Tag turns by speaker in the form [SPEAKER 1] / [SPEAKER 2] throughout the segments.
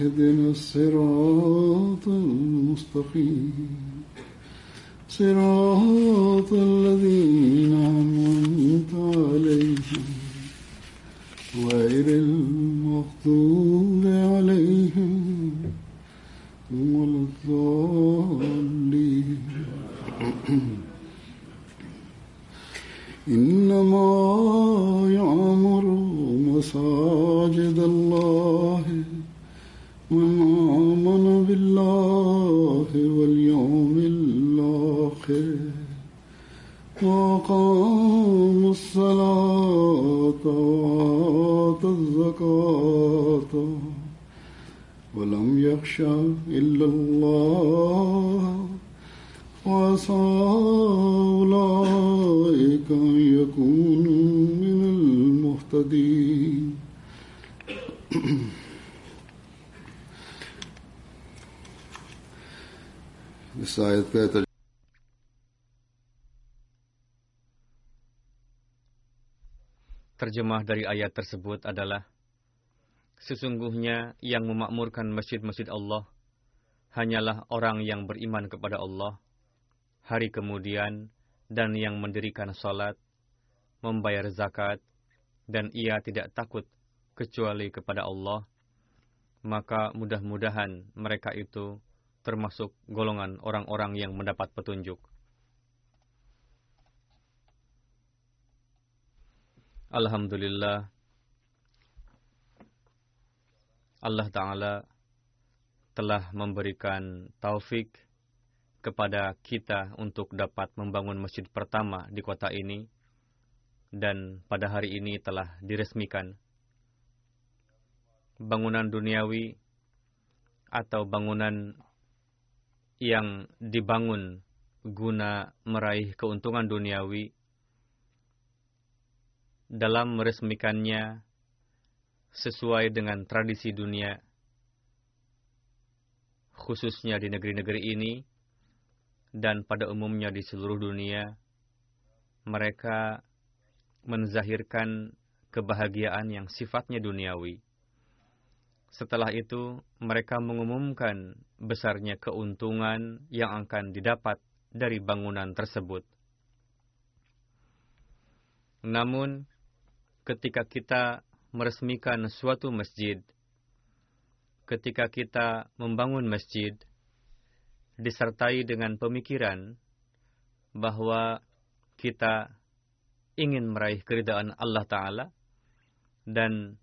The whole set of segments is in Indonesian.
[SPEAKER 1] اهدنا الصراط المستقيم. صراط الذين
[SPEAKER 2] Terjemah dari ayat tersebut adalah Sesungguhnya yang memakmurkan masjid-masjid Allah hanyalah orang yang beriman kepada Allah hari kemudian dan yang mendirikan salat, membayar zakat, dan ia tidak takut kecuali kepada Allah, maka mudah-mudahan mereka itu termasuk golongan orang-orang yang mendapat petunjuk. Alhamdulillah Allah Ta'ala telah memberikan taufik kepada kita untuk dapat membangun masjid pertama di kota ini dan pada hari ini telah diresmikan. Bangunan duniawi atau bangunan yang dibangun guna meraih keuntungan duniawi dalam meresmikannya sesuai dengan tradisi dunia, khususnya di negeri-negeri ini dan pada umumnya di seluruh dunia, mereka menzahirkan kebahagiaan yang sifatnya duniawi. Setelah itu, mereka mengumumkan besarnya keuntungan yang akan didapat dari bangunan tersebut. Namun, ketika kita meresmikan suatu masjid, ketika kita membangun masjid, disertai dengan pemikiran bahwa kita ingin meraih keridaan Allah Ta'ala dan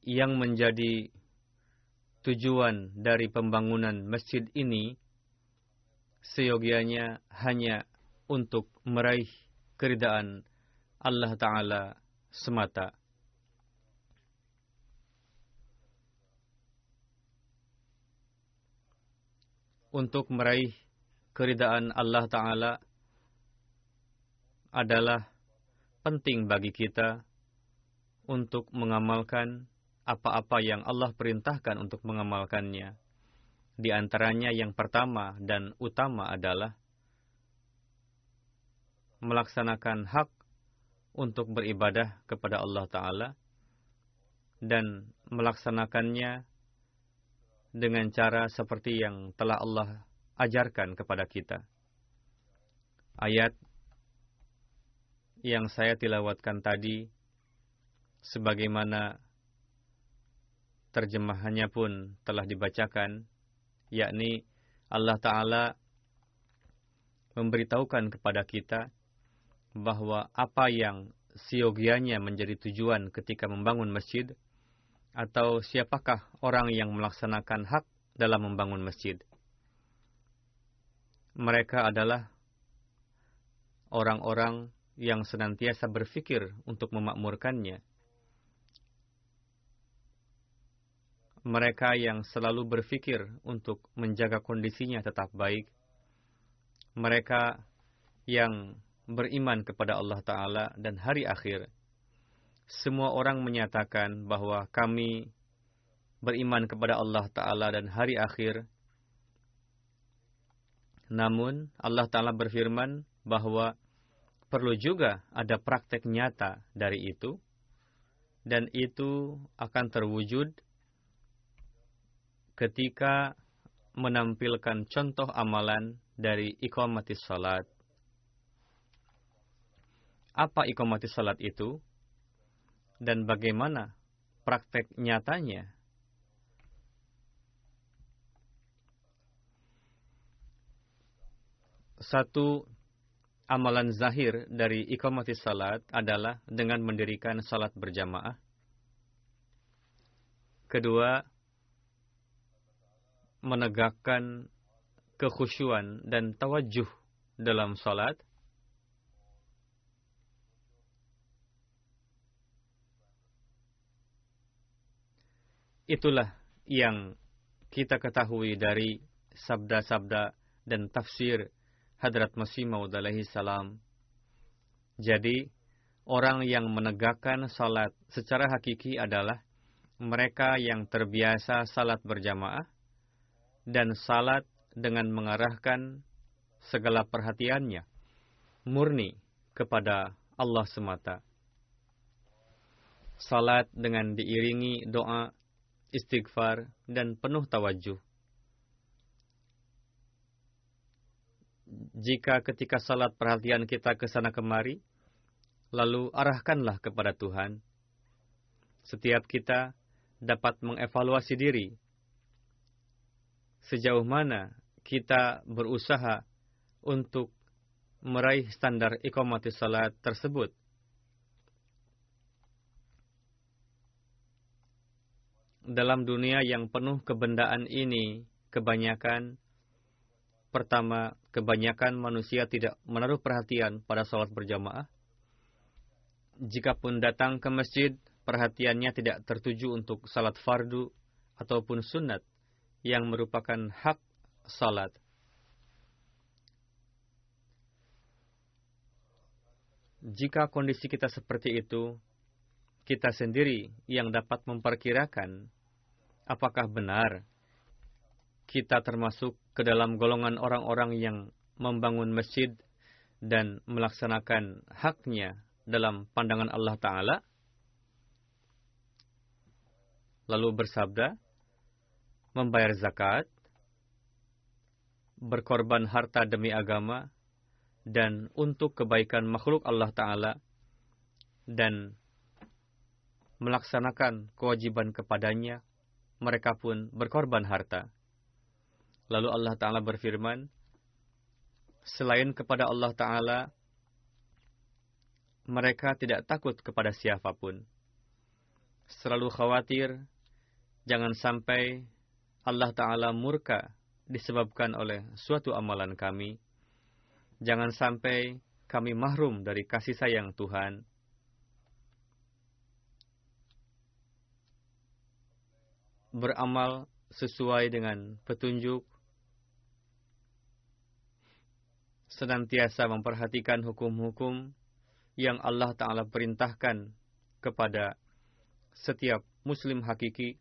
[SPEAKER 2] yang menjadi tujuan dari pembangunan masjid ini seyogianya hanya untuk meraih keridaan Allah Ta'ala semata. Untuk meraih keridaan Allah Ta'ala adalah penting bagi kita untuk mengamalkan apa-apa yang Allah perintahkan untuk mengamalkannya. Di antaranya yang pertama dan utama adalah melaksanakan hak untuk beribadah kepada Allah Ta'ala dan melaksanakannya dengan cara seperti yang telah Allah ajarkan kepada kita. Ayat yang saya tilawatkan tadi, sebagaimana terjemahannya pun telah dibacakan, yakni Allah Ta'ala memberitahukan kepada kita bahwa apa yang siogianya menjadi tujuan ketika membangun masjid, atau siapakah orang yang melaksanakan hak dalam membangun masjid. Mereka adalah orang-orang yang senantiasa berpikir untuk memakmurkannya. Mereka yang selalu berpikir untuk menjaga kondisinya tetap baik. Mereka yang beriman kepada Allah Ta'ala dan hari akhir. Semua orang menyatakan bahwa kami beriman kepada Allah Ta'ala dan hari akhir. Namun Allah Ta'ala berfirman bahwa perlu juga ada praktek nyata dari itu. Dan itu akan terwujud ketika menampilkan contoh amalan dari iqamatis salat apa ikomati salat itu dan bagaimana praktek nyatanya. Satu amalan zahir dari ikomati salat adalah dengan mendirikan salat berjamaah. Kedua, menegakkan kekhusyuan dan tawajuh dalam salat. Itulah yang kita ketahui dari sabda-sabda dan tafsir Hadrat Masih Maud alaihi salam. Jadi, orang yang menegakkan salat secara hakiki adalah mereka yang terbiasa salat berjamaah dan salat dengan mengarahkan segala perhatiannya murni kepada Allah semata. Salat dengan diiringi doa istighfar, dan penuh tawajuh. Jika ketika salat perhatian kita ke sana kemari, lalu arahkanlah kepada Tuhan. Setiap kita dapat mengevaluasi diri. Sejauh mana kita berusaha untuk meraih standar ikomati salat tersebut dalam dunia yang penuh kebendaan ini, kebanyakan pertama, kebanyakan manusia tidak menaruh perhatian pada sholat berjamaah. Jikapun datang ke masjid, perhatiannya tidak tertuju untuk salat fardu ataupun sunat yang merupakan hak salat. Jika kondisi kita seperti itu, kita sendiri yang dapat memperkirakan apakah benar kita termasuk ke dalam golongan orang-orang yang membangun masjid dan melaksanakan haknya dalam pandangan Allah Ta'ala? Lalu bersabda, membayar zakat, berkorban harta demi agama, dan untuk kebaikan makhluk Allah Ta'ala, dan melaksanakan kewajiban kepadanya mereka pun berkorban harta. Lalu Allah Ta'ala berfirman, Selain kepada Allah Ta'ala, mereka tidak takut kepada siapa pun. Selalu khawatir, jangan sampai Allah Ta'ala murka disebabkan oleh suatu amalan kami. Jangan sampai kami mahrum dari kasih sayang Tuhan. Beramal sesuai dengan petunjuk, senantiasa memperhatikan hukum-hukum yang Allah Ta'ala perintahkan kepada setiap muslim hakiki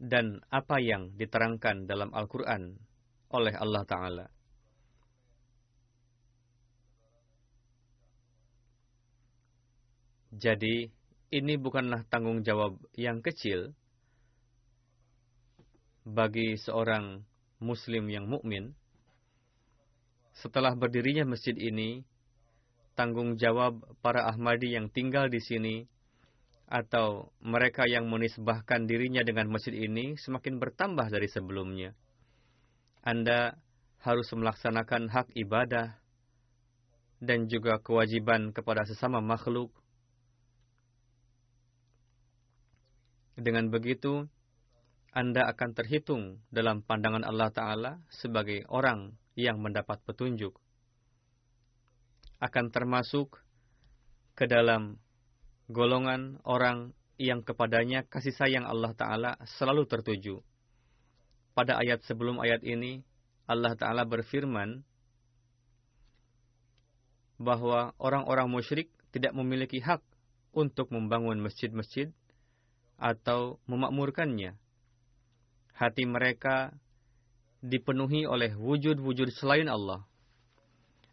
[SPEAKER 2] dan apa yang diterangkan dalam Al-Quran oleh Allah Ta'ala. Jadi, ini bukanlah tanggung jawab yang kecil bagi seorang muslim yang mukmin. Setelah berdirinya masjid ini, tanggung jawab para Ahmadi yang tinggal di sini atau mereka yang menisbahkan dirinya dengan masjid ini semakin bertambah dari sebelumnya. Anda harus melaksanakan hak ibadah dan juga kewajiban kepada sesama makhluk. Dengan begitu, Anda akan terhitung dalam pandangan Allah Ta'ala sebagai orang yang mendapat petunjuk. Akan termasuk ke dalam golongan orang yang kepadanya kasih sayang Allah Ta'ala selalu tertuju. Pada ayat sebelum ayat ini, Allah Ta'ala berfirman bahwa orang-orang musyrik tidak memiliki hak untuk membangun masjid-masjid atau memakmurkannya. Hati mereka dipenuhi oleh wujud-wujud selain Allah.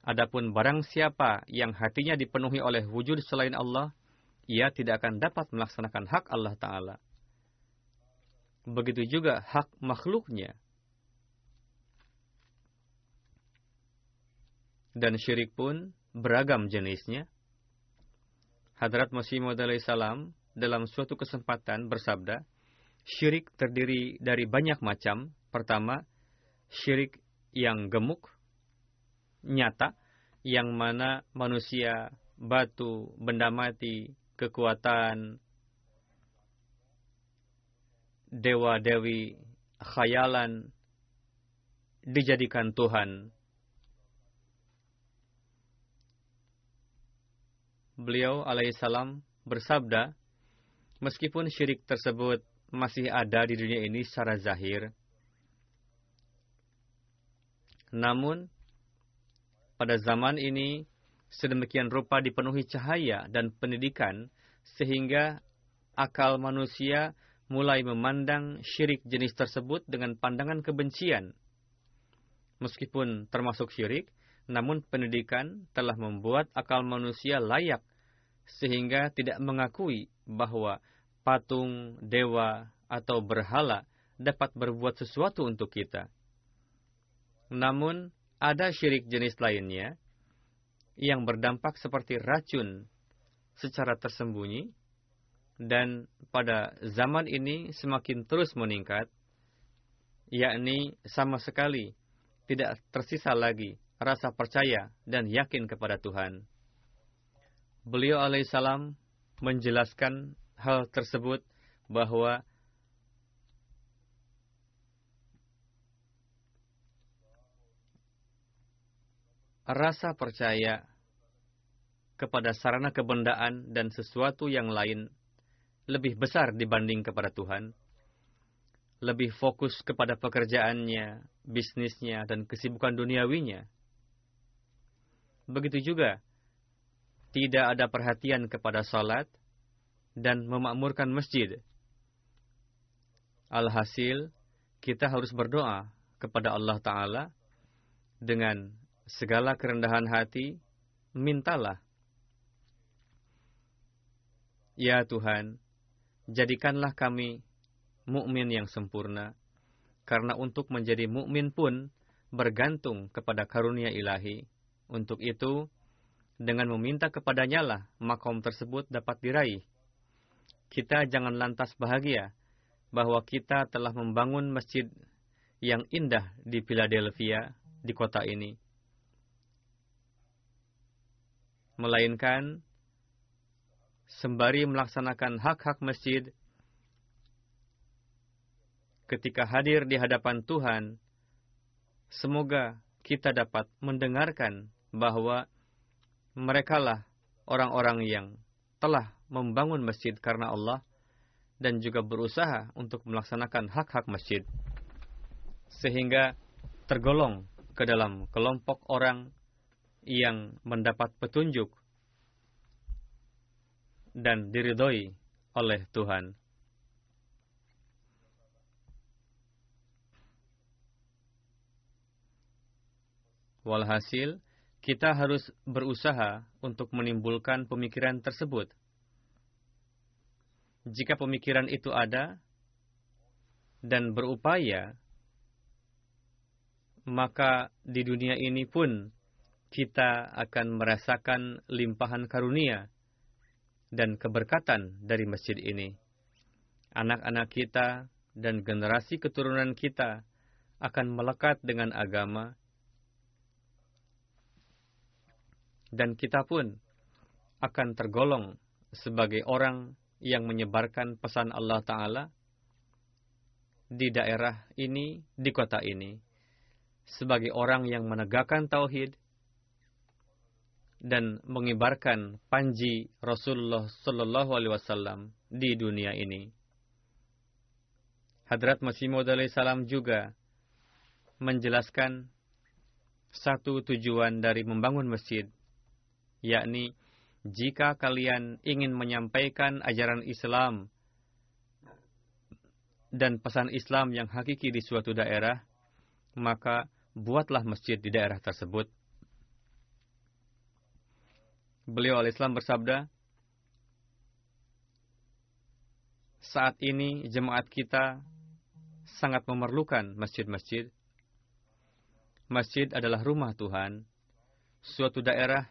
[SPEAKER 2] Adapun barang siapa yang hatinya dipenuhi oleh wujud selain Allah, ia tidak akan dapat melaksanakan hak Allah Ta'ala. Begitu juga hak makhluknya. Dan syirik pun beragam jenisnya. Hadrat Masih Maud salam dalam suatu kesempatan bersabda, syirik terdiri dari banyak macam. Pertama, syirik yang gemuk, nyata, yang mana manusia, batu, benda mati, kekuatan dewa-dewi khayalan dijadikan Tuhan. Beliau alaihissalam bersabda, meskipun syirik tersebut masih ada di dunia ini secara zahir, namun pada zaman ini sedemikian rupa dipenuhi cahaya dan pendidikan sehingga akal manusia mulai memandang syirik jenis tersebut dengan pandangan kebencian. Meskipun termasuk syirik, namun pendidikan telah membuat akal manusia layak sehingga tidak mengakui bahwa patung, dewa, atau berhala dapat berbuat sesuatu untuk kita. Namun, ada syirik jenis lainnya yang berdampak seperti racun secara tersembunyi dan pada zaman ini semakin terus meningkat yakni sama sekali tidak tersisa lagi rasa percaya dan yakin kepada Tuhan. Beliau alaihissalam menjelaskan hal tersebut bahwa rasa percaya kepada sarana kebendaan dan sesuatu yang lain lebih besar dibanding kepada Tuhan, lebih fokus kepada pekerjaannya, bisnisnya, dan kesibukan duniawinya. Begitu juga, tidak ada perhatian kepada salat dan memakmurkan masjid. Alhasil, kita harus berdoa kepada Allah Ta'ala dengan segala kerendahan hati, mintalah. Ya Tuhan, jadikanlah kami mukmin yang sempurna, karena untuk menjadi mukmin pun bergantung kepada karunia ilahi. Untuk itu, dengan meminta kepadanya lah makom tersebut dapat diraih. Kita jangan lantas bahagia bahwa kita telah membangun masjid yang indah di Philadelphia, di kota ini. Melainkan sembari melaksanakan hak-hak masjid ketika hadir di hadapan Tuhan, semoga kita dapat mendengarkan bahwa merekalah orang-orang yang telah membangun masjid karena Allah dan juga berusaha untuk melaksanakan hak-hak masjid sehingga tergolong ke dalam kelompok orang yang mendapat petunjuk dan diridhoi oleh Tuhan. Walhasil, kita harus berusaha untuk menimbulkan pemikiran tersebut. Jika pemikiran itu ada dan berupaya, maka di dunia ini pun kita akan merasakan limpahan karunia dan keberkatan dari masjid ini. Anak-anak kita dan generasi keturunan kita akan melekat dengan agama dan kita pun akan tergolong sebagai orang yang menyebarkan pesan Allah Ta'ala di daerah ini, di kota ini, sebagai orang yang menegakkan tauhid dan mengibarkan panji Rasulullah Sallallahu Alaihi Wasallam di dunia ini. Hadrat Masih Maud salam juga menjelaskan satu tujuan dari membangun masjid yakni jika kalian ingin menyampaikan ajaran Islam dan pesan Islam yang hakiki di suatu daerah, maka buatlah masjid di daerah tersebut. Beliau al-Islam bersabda, saat ini jemaat kita sangat memerlukan masjid-masjid. Masjid adalah rumah Tuhan. Suatu daerah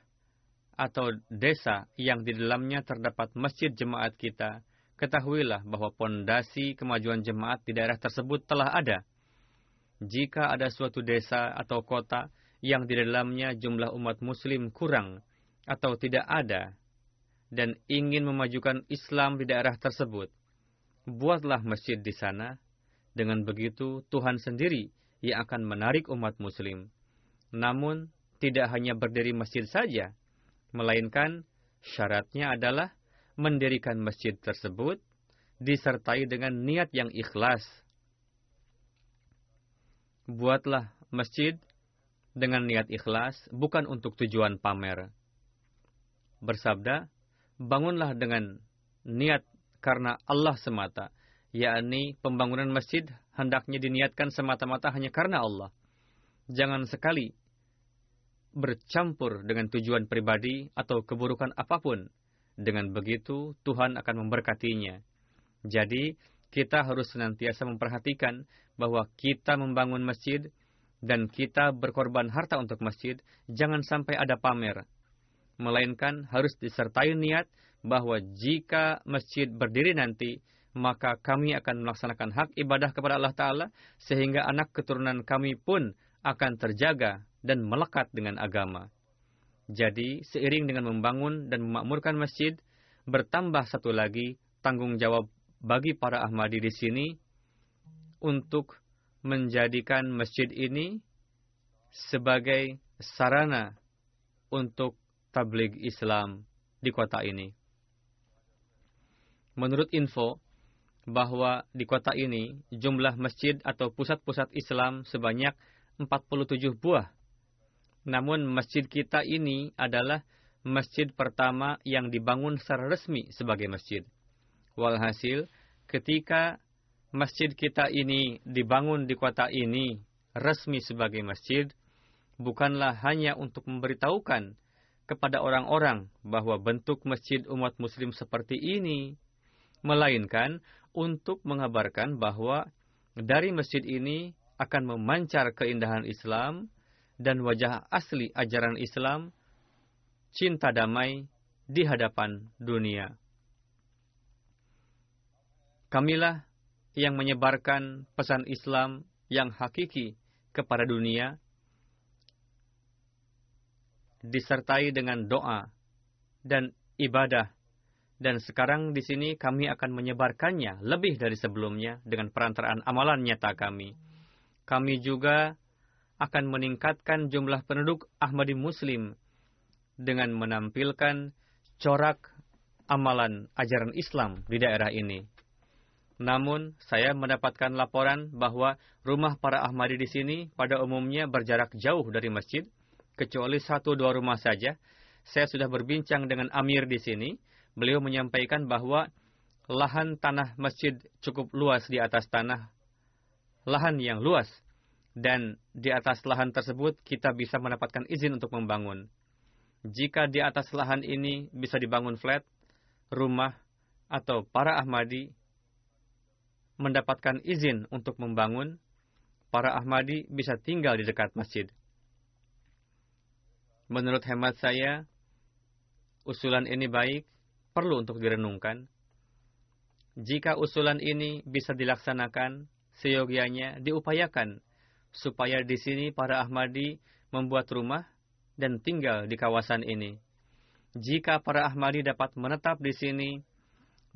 [SPEAKER 2] atau desa yang di dalamnya terdapat masjid jemaat kita, ketahuilah bahwa pondasi kemajuan jemaat di daerah tersebut telah ada. Jika ada suatu desa atau kota yang di dalamnya jumlah umat muslim kurang atau tidak ada, dan ingin memajukan Islam di daerah tersebut, buatlah masjid di sana. Dengan begitu, Tuhan sendiri yang akan menarik umat muslim. Namun, tidak hanya berdiri masjid saja, melainkan syaratnya adalah mendirikan masjid tersebut disertai dengan niat yang ikhlas. Buatlah masjid dengan niat ikhlas, bukan untuk tujuan pamer. Bersabda, bangunlah dengan niat karena Allah semata, yakni pembangunan masjid hendaknya diniatkan semata-mata hanya karena Allah. Jangan sekali bercampur dengan tujuan pribadi atau keburukan apa pun. Dengan begitu, Tuhan akan memberkatinya. Jadi, kita harus senantiasa memperhatikan bahwa kita membangun masjid dan kita berkorban harta untuk masjid, jangan sampai ada pamer. Melainkan harus disertai niat bahwa jika masjid berdiri nanti, maka kami akan melaksanakan hak ibadah kepada Allah Ta'ala, sehingga anak keturunan kami pun akan terjaga dan melekat dengan agama. Jadi, seiring dengan membangun dan memakmurkan masjid, bertambah satu lagi tanggung jawab bagi para Ahmadi di sini untuk menjadikan masjid ini sebagai sarana untuk tabligh Islam di kota ini. Menurut info, bahwa di kota ini jumlah masjid atau pusat-pusat Islam sebanyak 47 buah namun masjid kita ini adalah masjid pertama yang dibangun secara resmi sebagai masjid. Walhasil, ketika masjid kita ini dibangun di kota ini resmi sebagai masjid, bukanlah hanya untuk memberitahukan kepada orang-orang bahwa bentuk masjid umat muslim seperti ini, melainkan untuk mengabarkan bahwa dari masjid ini akan memancar keindahan Islam, dan wajah asli ajaran Islam, cinta damai di hadapan dunia. Kamilah yang menyebarkan pesan Islam yang hakiki kepada dunia, disertai dengan doa dan ibadah. Dan sekarang di sini kami akan menyebarkannya lebih dari sebelumnya dengan perantaraan amalan nyata kami. Kami juga akan meningkatkan jumlah penduduk Ahmadi Muslim dengan menampilkan corak amalan ajaran Islam di daerah ini. Namun, saya mendapatkan laporan bahwa rumah para Ahmadi di sini pada umumnya berjarak jauh dari masjid, kecuali satu dua rumah saja. Saya sudah berbincang dengan Amir di sini, beliau menyampaikan bahwa lahan tanah masjid cukup luas di atas tanah, lahan yang luas, dan di atas lahan tersebut kita bisa mendapatkan izin untuk membangun. Jika di atas lahan ini bisa dibangun flat, rumah, atau para Ahmadi mendapatkan izin untuk membangun, para Ahmadi bisa tinggal di dekat masjid. Menurut hemat saya, usulan ini baik, perlu untuk direnungkan. Jika usulan ini bisa dilaksanakan, seyogianya diupayakan supaya di sini para Ahmadi membuat rumah dan tinggal di kawasan ini. Jika para Ahmadi dapat menetap di sini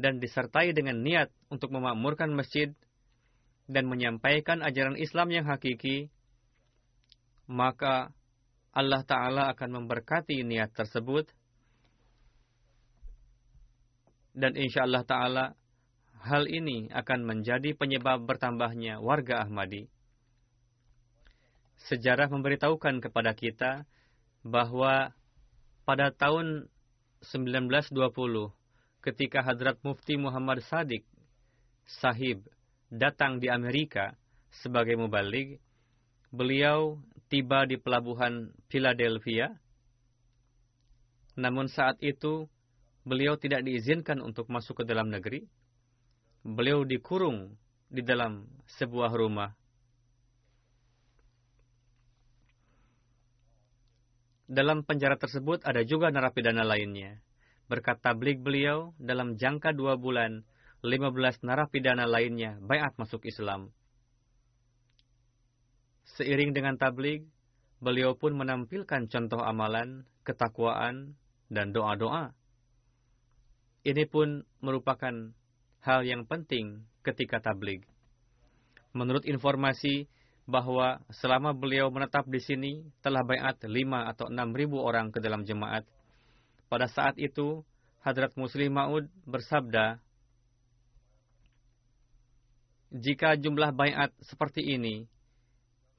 [SPEAKER 2] dan disertai dengan niat untuk memakmurkan masjid dan menyampaikan ajaran Islam yang hakiki, maka Allah Ta'ala akan memberkati niat tersebut dan insya Allah Ta'ala hal ini akan menjadi penyebab bertambahnya warga Ahmadi. Sejarah memberitahukan kepada kita bahwa pada tahun 1920 ketika Hadrat Mufti Muhammad Sadiq Sahib datang di Amerika sebagai mubalik, beliau tiba di pelabuhan Philadelphia. Namun saat itu beliau tidak diizinkan untuk masuk ke dalam negeri. Beliau dikurung di dalam sebuah rumah. Dalam penjara tersebut ada juga narapidana lainnya. Berkat tablik beliau, dalam jangka dua bulan, 15 narapidana lainnya bayat masuk Islam. Seiring dengan tablik, beliau pun menampilkan contoh amalan, ketakwaan, dan doa-doa. Ini pun merupakan hal yang penting ketika tablik. Menurut informasi bahwa selama beliau menetap di sini telah bayat lima atau enam ribu orang ke dalam jemaat. Pada saat itu, Hadrat Muslim Ma'ud bersabda, Jika jumlah bayat seperti ini,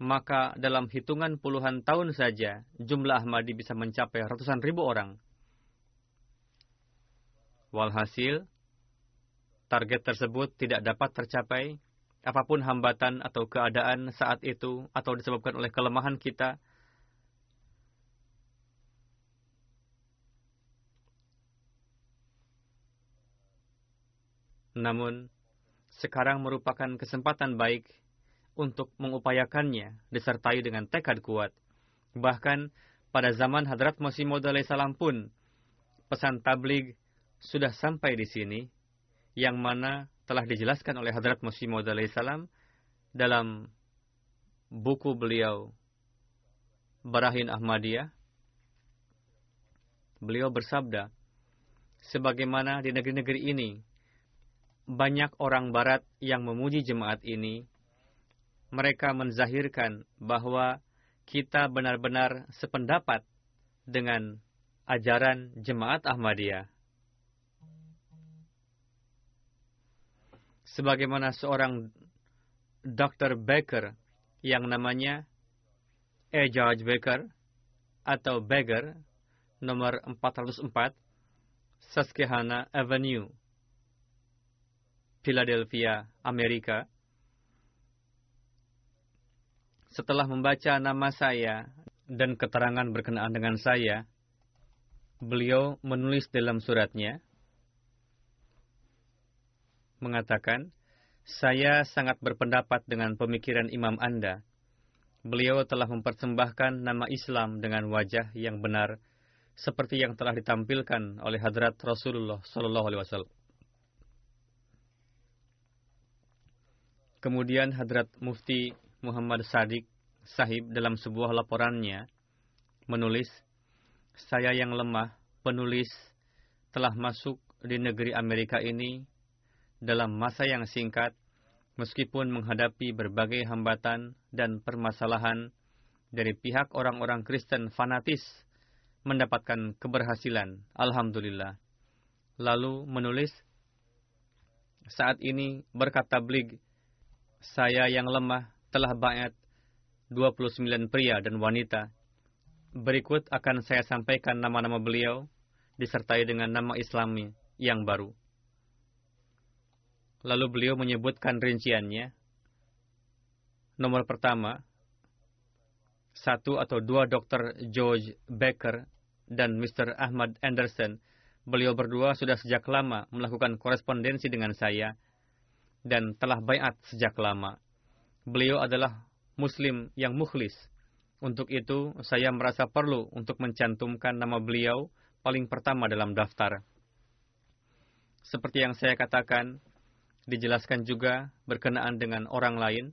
[SPEAKER 2] maka dalam hitungan puluhan tahun saja, jumlah Ahmadi bisa mencapai ratusan ribu orang. Walhasil, target tersebut tidak dapat tercapai apa pun hambatan atau keadaan saat itu atau disebabkan oleh kelemahan kita, namun sekarang merupakan kesempatan baik untuk mengupayakannya disertai dengan tekad kuat. Bahkan pada zaman Hadrat Masih Maud salam pun pesan tablig sudah sampai di sini yang mana telah dijelaskan oleh Hadrat Masih Maud salam dalam buku beliau Barahin Ahmadiyah. Beliau bersabda, sebagaimana di negeri-negeri ini banyak orang barat yang memuji jemaat ini, mereka menzahirkan bahwa kita benar-benar sependapat dengan ajaran jemaat Ahmadiyah. sebagaimana seorang Dr. Baker yang namanya E. George Baker atau Baker nomor 404 Susquehanna Avenue Philadelphia, Amerika. Setelah membaca nama saya dan keterangan berkenaan dengan saya, beliau menulis dalam suratnya, mengatakan, saya sangat berpendapat dengan pemikiran imam Anda. Beliau telah mempersembahkan nama Islam dengan wajah yang benar, seperti yang telah ditampilkan oleh Hadrat Rasulullah Sallallahu Alaihi Wasallam. Kemudian Hadrat Mufti Muhammad Sadiq Sahib dalam sebuah laporannya menulis, saya yang lemah, penulis, telah masuk di negeri Amerika ini dalam masa yang singkat, meskipun menghadapi berbagai hambatan dan permasalahan dari pihak orang-orang Kristen fanatis, mendapatkan keberhasilan. Alhamdulillah. Lalu menulis, saat ini berkat tablig, saya yang lemah telah bayat 29 pria dan wanita. Berikut akan saya sampaikan nama-nama beliau, disertai dengan nama Islami, yang baru. Lalu beliau menyebutkan rinciannya. Nomor pertama, satu atau dua dokter George Becker dan Mr. Ahmad Anderson. Beliau berdua sudah sejak lama melakukan korespondensi dengan saya dan telah bayat sejak lama. Beliau adalah muslim yang mukhlis. Untuk itu, saya merasa perlu untuk mencantumkan nama beliau paling pertama dalam daftar. Seperti yang saya katakan, dijelaskan juga berkenaan dengan orang lain.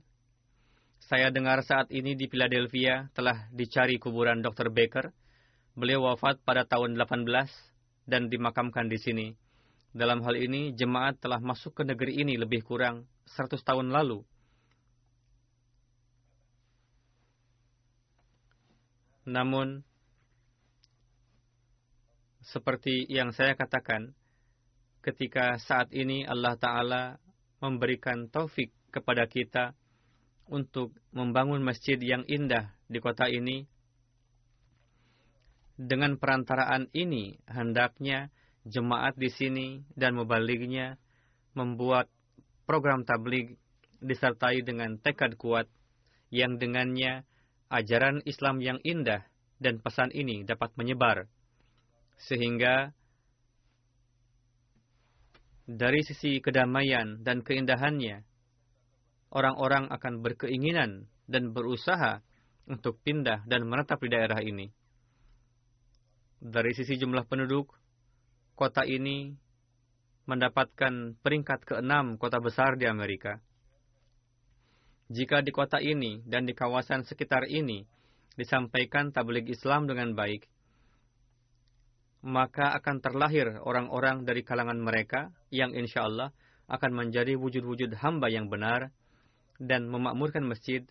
[SPEAKER 2] Saya dengar saat ini di Philadelphia telah dicari kuburan Dr. Baker. Beliau wafat pada tahun 18 dan dimakamkan di sini. Dalam hal ini, jemaat telah masuk ke negeri ini lebih kurang 100 tahun lalu. Namun, seperti yang saya katakan, ketika saat ini Allah Ta'ala memberikan taufik kepada kita untuk membangun masjid yang indah di kota ini. Dengan perantaraan ini, hendaknya jemaat di sini dan mubalignya membuat program tabligh disertai dengan tekad kuat yang dengannya ajaran Islam yang indah dan pesan ini dapat menyebar. Sehingga dari sisi kedamaian dan keindahannya, orang-orang akan berkeinginan dan berusaha untuk pindah dan menetap di daerah ini. Dari sisi jumlah penduduk, kota ini mendapatkan peringkat keenam kota besar di Amerika. Jika di kota ini dan di kawasan sekitar ini disampaikan tabligh Islam dengan baik, maka akan terlahir orang-orang dari kalangan mereka yang insya Allah akan menjadi wujud-wujud hamba yang benar dan memakmurkan masjid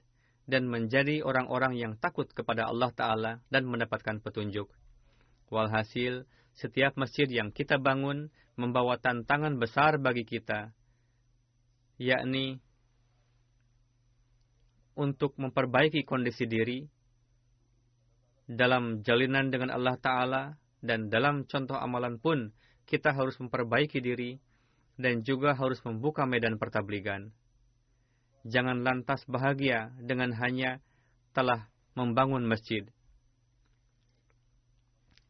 [SPEAKER 2] dan menjadi orang-orang yang takut kepada Allah Ta'ala dan mendapatkan petunjuk. Walhasil, setiap masjid yang kita bangun membawa tantangan besar bagi kita, yakni untuk memperbaiki kondisi diri dalam jalinan dengan Allah Ta'ala dan dalam contoh amalan pun kita harus memperbaiki diri dan juga harus membuka medan pertabligan. Jangan lantas bahagia dengan hanya telah membangun masjid.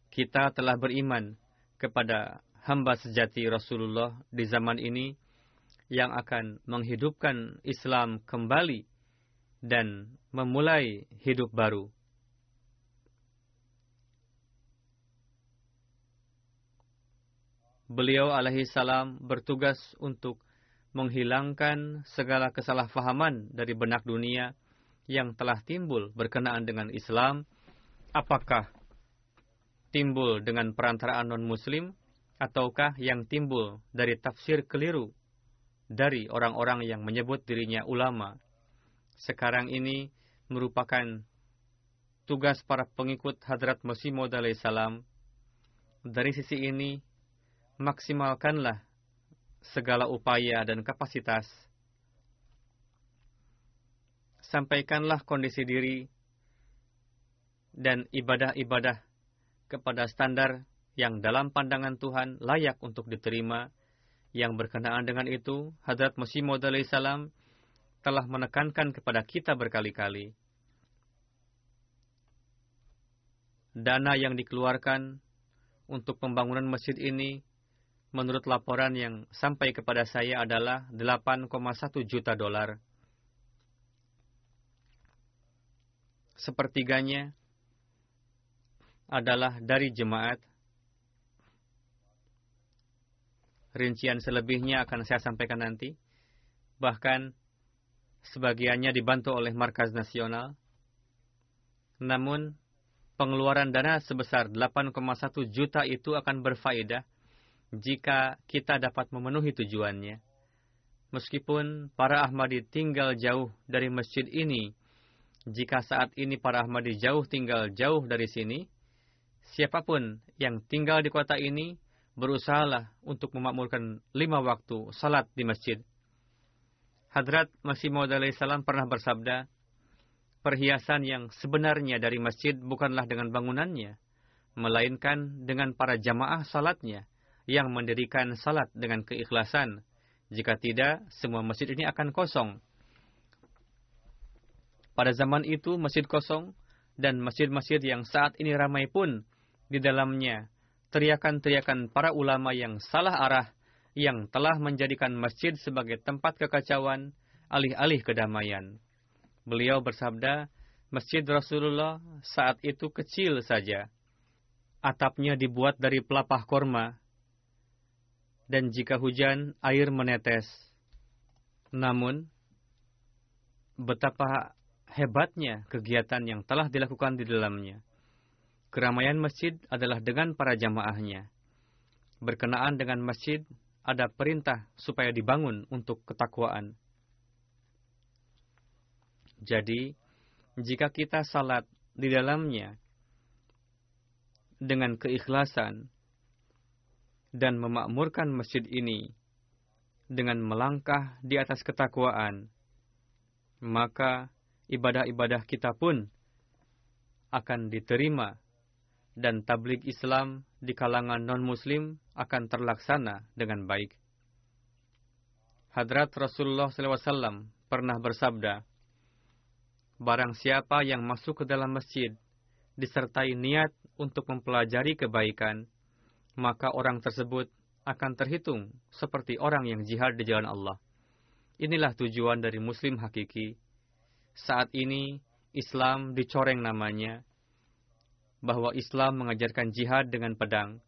[SPEAKER 2] Kita telah beriman kepada hamba sejati Rasulullah di zaman ini yang akan menghidupkan Islam kembali dan memulai hidup baru. beliau alaihi salam bertugas untuk menghilangkan segala kesalahpahaman dari benak dunia yang telah timbul berkenaan dengan Islam, apakah timbul dengan perantaraan non-muslim, ataukah yang timbul dari tafsir keliru dari orang-orang yang menyebut dirinya ulama. Sekarang ini merupakan tugas para pengikut Hadrat Masih Maud salam. Dari sisi ini, maksimalkanlah segala upaya dan kapasitas. Sampaikanlah kondisi diri dan ibadah-ibadah kepada standar yang dalam pandangan Tuhan layak untuk diterima. Yang berkenaan dengan itu, Hadrat Masih Maud salam telah menekankan kepada kita berkali-kali. Dana yang dikeluarkan untuk pembangunan masjid ini menurut laporan yang sampai kepada saya adalah 8,1 juta dolar. Sepertiganya adalah dari jemaat. Rincian selebihnya akan saya sampaikan nanti. Bahkan sebagiannya dibantu oleh Markas Nasional. Namun, pengeluaran dana sebesar 8,1 juta itu akan berfaedah jika kita dapat memenuhi tujuannya. Meskipun para Ahmadi tinggal jauh dari masjid ini, jika saat ini para Ahmadi jauh tinggal jauh dari sini, siapa pun yang tinggal di kota ini berusahalah untuk memakmurkan lima waktu salat di masjid. Hadrat Masih Maud salam pernah bersabda, perhiasan yang sebenarnya dari masjid bukanlah dengan bangunannya, melainkan dengan para jamaah salatnya yang mendirikan salat dengan keikhlasan. Jika tidak, semua masjid ini akan kosong. Pada zaman itu masjid kosong dan masjid-masjid yang saat ini ramai pun di dalamnya teriakan-teriakan para ulama yang salah arah yang telah menjadikan masjid sebagai tempat kekacauan alih-alih kedamaian. Beliau bersabda, Masjid Rasulullah saat itu kecil saja. Atapnya dibuat dari pelapah korma. Dan jika hujan, air menetes. Namun, betapa hebatnya kegiatan yang telah dilakukan di dalamnya. Keramaian masjid adalah dengan para jamaahnya. Berkenaan dengan masjid, ada perintah supaya dibangun untuk ketakwaan. Jadi, jika kita salat di dalamnya dengan keikhlasan dan memakmurkan masjid ini dengan melangkah di atas ketakwaan, maka ibadah-ibadah kita pun akan diterima dan tablik Islam di kalangan non-muslim akan terlaksana dengan baik. Hadrat Rasulullah SAW pernah bersabda, Barang siapa yang masuk ke dalam masjid, disertai niat untuk mempelajari kebaikan, maka orang tersebut akan terhitung seperti orang yang jihad di jalan Allah. Inilah tujuan dari muslim hakiki, saat ini Islam dicoreng namanya, bahwa Islam mengajarkan jihad dengan pedang,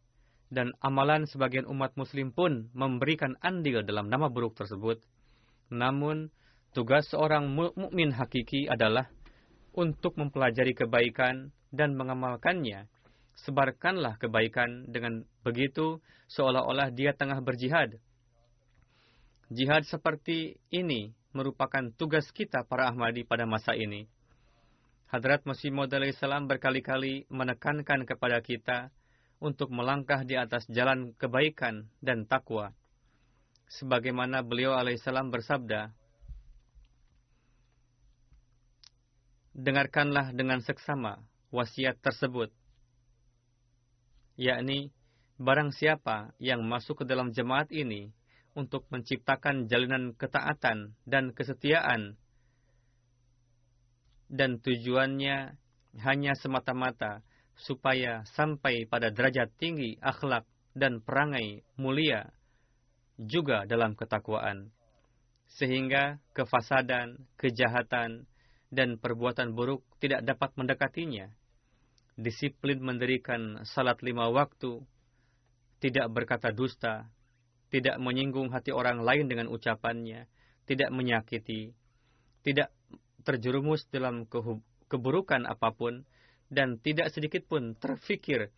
[SPEAKER 2] dan amalan sebagian umat muslim pun memberikan andil dalam nama buruk tersebut. Namun, tugas seorang mukmin hakiki adalah untuk mempelajari kebaikan dan mengamalkannya. Sebarkanlah kebaikan dengan begitu seolah-olah dia tengah berjihad. Jihad seperti ini merupakan tugas kita para Ahmadi pada masa ini. Hadrat Masih Maud salam berkali-kali menekankan kepada kita untuk melangkah di atas jalan kebaikan dan takwa. Sebagaimana beliau alaihissalam bersabda, Dengarkanlah dengan seksama wasiat tersebut, yakni barang siapa yang masuk ke dalam jemaat ini untuk menciptakan jalinan ketaatan dan kesetiaan dan tujuannya hanya semata-mata supaya sampai pada derajat tinggi akhlak dan perangai mulia juga dalam ketakwaan sehingga kefasadan, kejahatan dan perbuatan buruk tidak dapat mendekatinya. Disiplin mendirikan salat lima waktu, tidak berkata dusta, tidak menyinggung hati orang lain dengan ucapannya, tidak menyakiti, tidak terjerumus dalam keburukan apa pun, dan tidak sedikit pun terfikir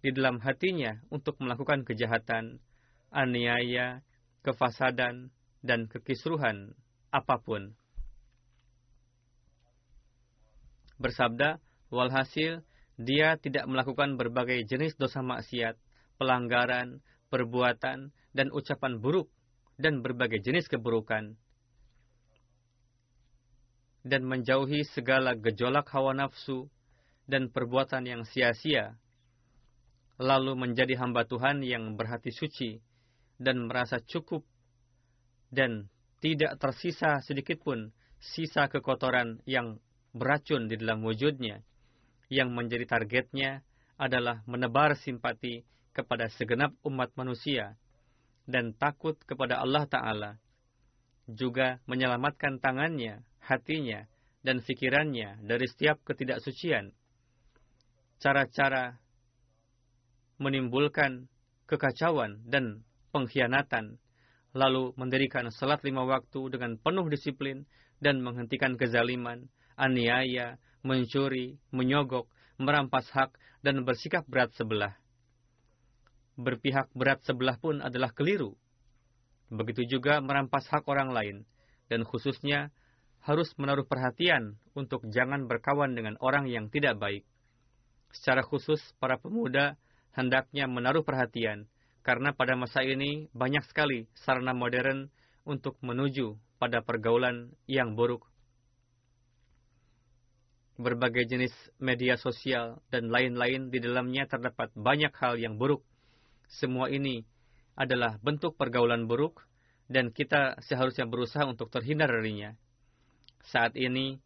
[SPEAKER 2] di dalam hatinya untuk melakukan kejahatan, aniaya, kefasadan, dan kekisruhan apa pun. Bersabda, walhasil, dia tidak melakukan berbagai jenis dosa maksiat, pelanggaran, perbuatan, dan ucapan buruk dan berbagai jenis keburukan dan menjauhi segala gejolak hawa nafsu dan perbuatan yang sia-sia lalu menjadi hamba Tuhan yang berhati suci dan merasa cukup dan tidak tersisa sedikit pun sisa kekotoran yang beracun di dalam wujudnya yang menjadi targetnya adalah menebar simpati kepada segenap umat manusia dan takut kepada Allah Ta'ala. Juga menyelamatkan tangannya, hatinya, dan fikirannya dari setiap ketidaksucian. Cara-cara menimbulkan kekacauan dan pengkhianatan, lalu mendirikan salat lima waktu dengan penuh disiplin dan menghentikan kezaliman, aniaya, mencuri, menyogok, merampas hak, dan bersikap berat sebelah berpihak berat sebelah pun adalah keliru. Begitu juga merampas hak orang lain, dan khususnya harus menaruh perhatian untuk jangan berkawan dengan orang yang tidak baik. Secara khusus, para pemuda hendaknya menaruh perhatian, karena pada masa ini banyak sekali sarana modern untuk menuju pada pergaulan yang buruk. Berbagai jenis media sosial dan lain-lain di dalamnya terdapat banyak hal yang buruk semua ini adalah bentuk pergaulan buruk dan kita seharusnya berusaha untuk terhindar darinya. Saat ini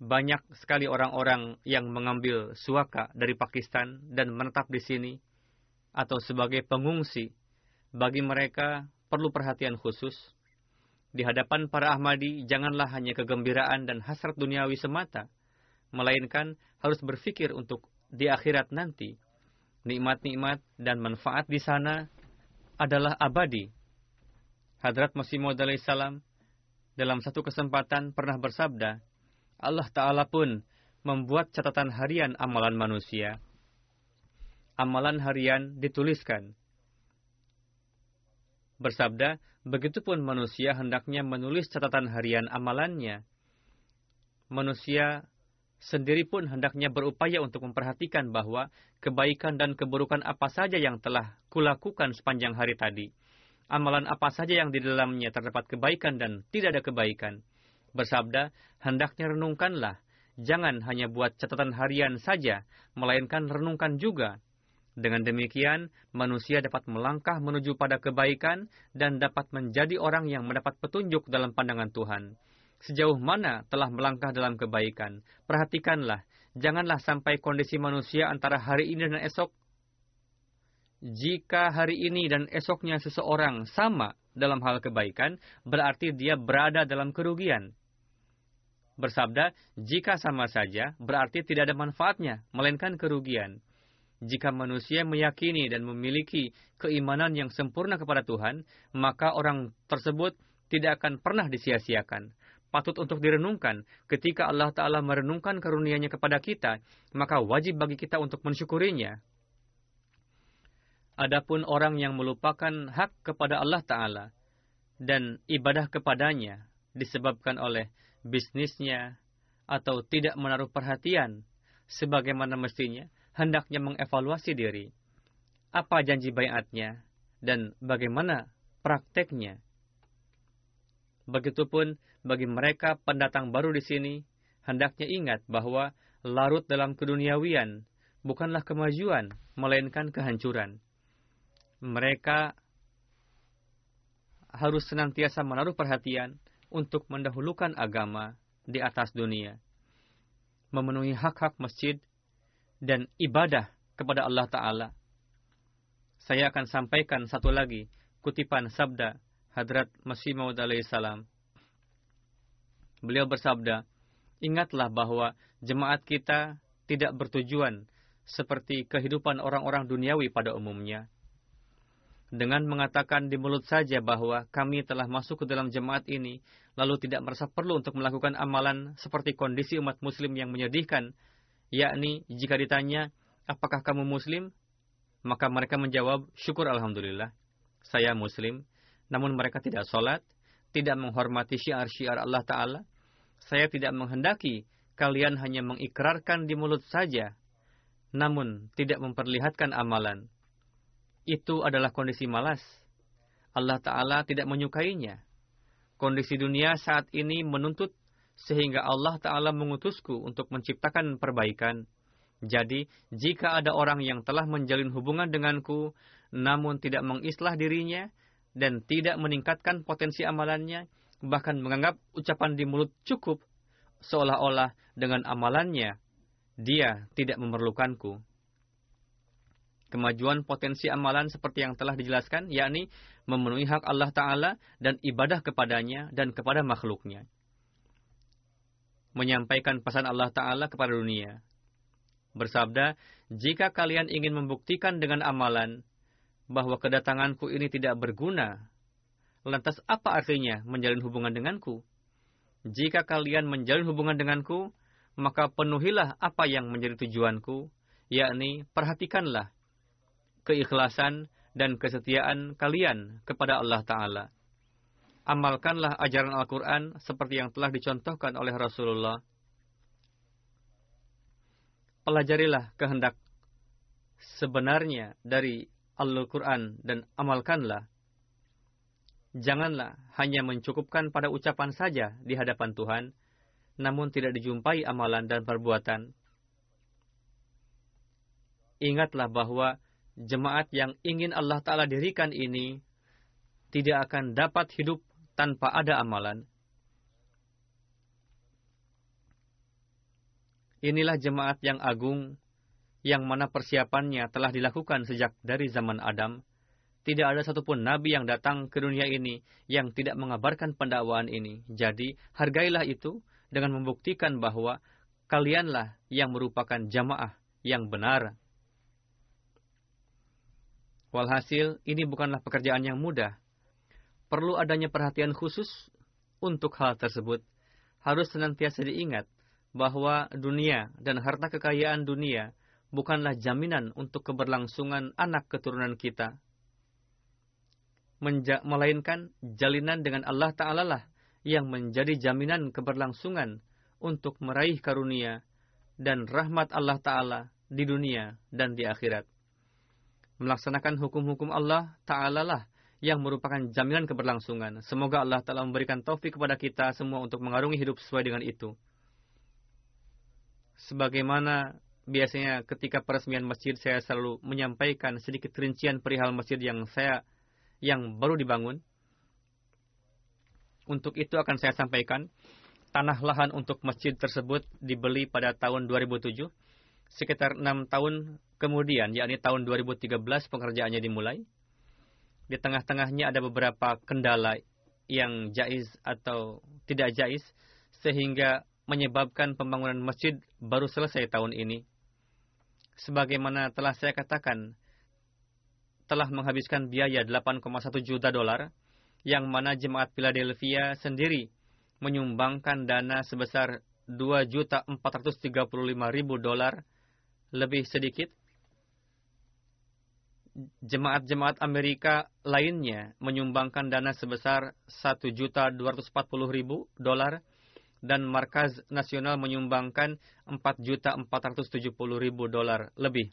[SPEAKER 2] banyak sekali orang-orang yang mengambil suaka dari Pakistan dan menetap di sini atau sebagai pengungsi. Bagi mereka perlu perhatian khusus. Di hadapan para Ahmadi janganlah hanya kegembiraan dan hasrat duniawi semata, melainkan harus berpikir untuk di akhirat nanti. Nikmat-nikmat dan manfaat di sana adalah abadi. Hadrat Masih Maud salam dalam satu kesempatan pernah bersabda, Allah Ta'ala pun membuat catatan harian amalan manusia. Amalan harian dituliskan. Bersabda, begitupun manusia hendaknya menulis catatan harian amalannya. Manusia sendiri pun hendaknya berupaya untuk memperhatikan bahwa kebaikan dan keburukan apa saja yang telah kulakukan sepanjang hari tadi. Amalan apa saja yang di dalamnya terdapat kebaikan dan tidak ada kebaikan bersabda, hendaknya renungkanlah, jangan hanya buat catatan harian saja, melainkan renungkan juga. Dengan demikian, manusia dapat melangkah menuju pada kebaikan dan dapat menjadi orang yang mendapat petunjuk dalam pandangan Tuhan. Sejauh mana telah melangkah dalam kebaikan, perhatikanlah, janganlah sampai kondisi manusia antara hari ini dan esok. Jika hari ini dan esoknya seseorang sama dalam hal kebaikan, berarti dia berada dalam kerugian bersabda, jika sama saja, berarti tidak ada manfaatnya, melainkan kerugian. Jika manusia meyakini dan memiliki keimanan yang sempurna kepada Tuhan, maka orang tersebut tidak akan pernah disia-siakan. Patut untuk direnungkan, ketika Allah Ta'ala merenungkan karunia-Nya kepada kita, maka wajib bagi kita untuk mensyukurinya. Adapun orang yang melupakan hak kepada Allah Ta'ala dan ibadah kepadanya disebabkan oleh bisnisnya, atau tidak menaruh perhatian sebagaimana mestinya, hendaknya mengevaluasi diri. Apa janji bayatnya dan bagaimana prakteknya. Begitupun bagi mereka pendatang baru di sini, hendaknya ingat bahwa larut dalam keduniawian bukanlah kemajuan, melainkan kehancuran. Mereka harus senantiasa menaruh perhatian untuk mendahulukan agama di atas dunia, memenuhi hak-hak masjid, dan ibadah kepada Allah Ta'ala. Saya akan sampaikan satu lagi kutipan sabda Hadrat Masih Maud salam. Beliau bersabda, Ingatlah bahwa jemaat kita tidak bertujuan seperti kehidupan orang-orang duniawi pada umumnya dengan mengatakan di mulut saja bahwa kami telah masuk ke dalam jemaat ini, lalu tidak merasa perlu untuk melakukan amalan seperti kondisi umat muslim yang menyedihkan, yakni jika ditanya, apakah kamu muslim? Maka mereka menjawab, syukur Alhamdulillah, saya muslim, namun mereka tidak sholat, tidak menghormati syiar-syiar Allah Ta'ala. Saya tidak menghendaki kalian hanya mengikrarkan di mulut saja, namun tidak memperlihatkan amalan itu adalah kondisi malas. Allah Ta'ala tidak menyukainya. Kondisi dunia saat ini menuntut sehingga Allah Ta'ala mengutusku untuk menciptakan perbaikan. Jadi, jika ada orang yang telah menjalin hubungan denganku, namun tidak mengislah dirinya, dan tidak meningkatkan potensi amalannya, bahkan menganggap ucapan di mulut cukup, seolah-olah dengan amalannya, dia tidak memerlukanku kemajuan potensi amalan seperti yang telah dijelaskan, yakni memenuhi hak Allah Ta'ala dan ibadah kepadanya dan kepada makhluknya. Menyampaikan pesan Allah Ta'ala kepada dunia. Bersabda, jika kalian ingin membuktikan dengan amalan bahwa kedatanganku ini tidak berguna, lantas apa artinya menjalin hubungan denganku? Jika kalian menjalin hubungan denganku, maka penuhilah apa yang menjadi tujuanku, yakni perhatikanlah keikhlasan dan kesetiaan kalian kepada Allah Ta'ala. Amalkanlah ajaran Al-Quran seperti yang telah dicontohkan oleh Rasulullah. Pelajarilah kehendak sebenarnya dari Al-Quran dan amalkanlah. Janganlah hanya mencukupkan pada ucapan saja di hadapan Tuhan, namun tidak dijumpai amalan dan perbuatan. Ingatlah bahwa jemaat yang ingin Allah Ta'ala dirikan ini tidak akan dapat hidup tanpa ada amalan. Inilah jemaat yang agung, yang mana persiapannya telah dilakukan sejak dari zaman Adam. Tidak ada satupun nabi yang datang ke dunia ini yang tidak mengabarkan pendakwaan ini. Jadi, hargailah itu dengan membuktikan bahwa kalianlah yang merupakan jamaah yang benar. Walhasil, ini bukanlah pekerjaan yang mudah. Perlu adanya perhatian khusus untuk hal tersebut. Harus senantiasa diingat bahwa dunia dan harta kekayaan dunia bukanlah jaminan untuk keberlangsungan anak keturunan kita. Menja melainkan jalinan dengan Allah Ta'ala lah yang menjadi jaminan keberlangsungan untuk meraih karunia dan rahmat Allah Ta'ala di dunia dan di akhirat. Melaksanakan hukum-hukum Allah Ta'ala lah yang merupakan jaminan keberlangsungan. Semoga Allah Ta'ala memberikan taufik kepada kita semua untuk mengarungi hidup sesuai dengan itu. Sebagaimana biasanya ketika peresmian masjid saya selalu menyampaikan sedikit rincian perihal masjid yang saya yang baru dibangun. Untuk itu akan saya sampaikan tanah lahan untuk masjid tersebut dibeli pada tahun 2007. Sekitar enam tahun kemudian, yakni tahun 2013 pengerjaannya dimulai. Di tengah-tengahnya ada beberapa kendala yang jais atau tidak jais, sehingga menyebabkan pembangunan masjid baru selesai tahun ini sebagaimana telah saya katakan, telah menghabiskan biaya 8,1 juta dolar, yang mana jemaat Philadelphia sendiri menyumbangkan dana sebesar 2.435.000 dolar lebih sedikit. Jemaat-jemaat Amerika lainnya menyumbangkan dana sebesar 1.240.000 dolar dan Markaz Nasional menyumbangkan 4.470.000 dolar lebih.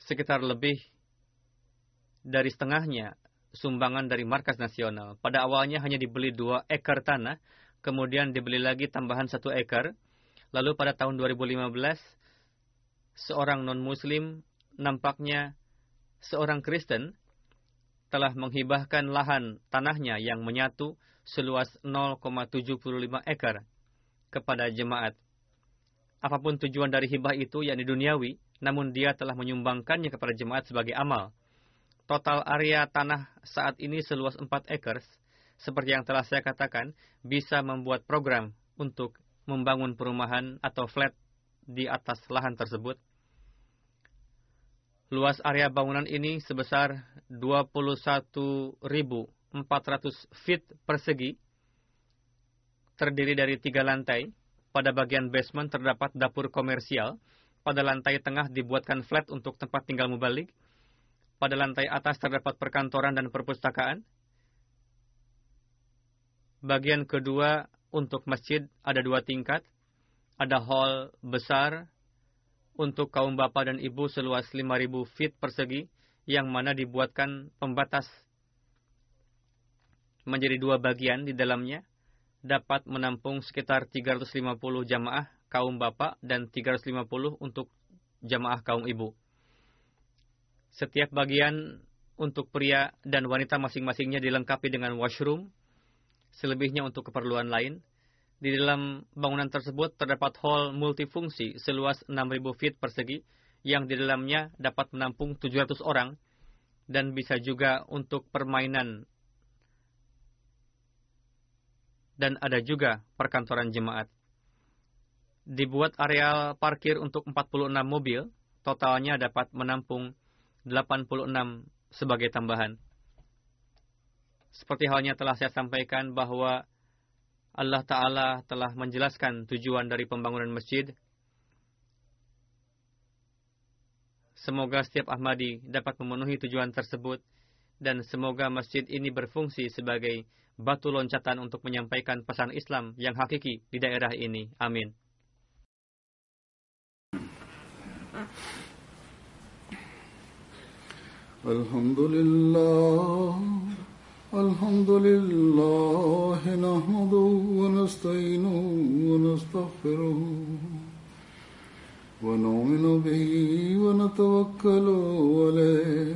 [SPEAKER 2] Sekitar lebih dari setengahnya sumbangan dari Markas Nasional. Pada awalnya hanya dibeli dua ekar tanah, kemudian dibeli lagi tambahan satu ekar. Lalu pada tahun 2015, seorang non-muslim nampaknya seorang Kristen telah menghibahkan lahan tanahnya yang menyatu seluas 0,75 ekar kepada jemaat. Apa pun tujuan dari hibah itu, yakni duniawi, namun dia telah menyumbangkannya kepada jemaat sebagai amal. Total area tanah saat ini seluas 4 ekar, seperti yang telah saya katakan, bisa membuat program untuk membangun perumahan atau flat di atas lahan tersebut. Luas area bangunan ini sebesar 21.400 feet persegi, terdiri dari tiga lantai. Pada bagian basement terdapat dapur komersial. Pada lantai tengah dibuatkan flat untuk tempat tinggal mubalik. Pada lantai atas terdapat perkantoran dan perpustakaan. Bagian kedua untuk masjid ada dua tingkat. Ada hall besar untuk kaum bapak dan ibu seluas 5.000 feet persegi yang mana dibuatkan pembatas menjadi dua bagian di dalamnya dapat menampung sekitar 350 jamaah kaum bapak dan 350 untuk jamaah kaum ibu. Setiap bagian untuk pria dan wanita masing-masingnya dilengkapi dengan washroom, selebihnya untuk keperluan lain. Di dalam bangunan tersebut terdapat hall multifungsi seluas 6.000 feet persegi yang di dalamnya dapat menampung 700 orang dan bisa juga untuk permainan dan ada juga perkantoran jemaat. Dibuat areal parkir untuk 46 mobil, totalnya dapat menampung 86 sebagai tambahan. Seperti halnya telah saya sampaikan bahwa Allah Ta'ala telah menjelaskan tujuan dari pembangunan masjid. Semoga setiap Ahmadi dapat memenuhi tujuan tersebut dan semoga masjid ini berfungsi sebagai batu loncatan untuk menyampaikan pesan Islam yang hakiki di daerah ini. Amin.
[SPEAKER 1] Alhamdulillah الحمد لله نحمده ونستعينه ونستغفره ونؤمن به ونتوكل عليه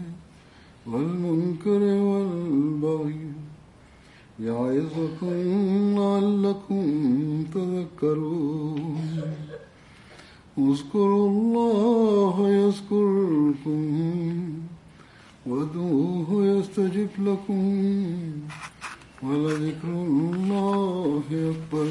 [SPEAKER 1] والمنكر والبغي يعظكم لعلكم تذكرون. اذكروا الله يذكركم وادعوه يستجب لكم ولذكر الله أكبر.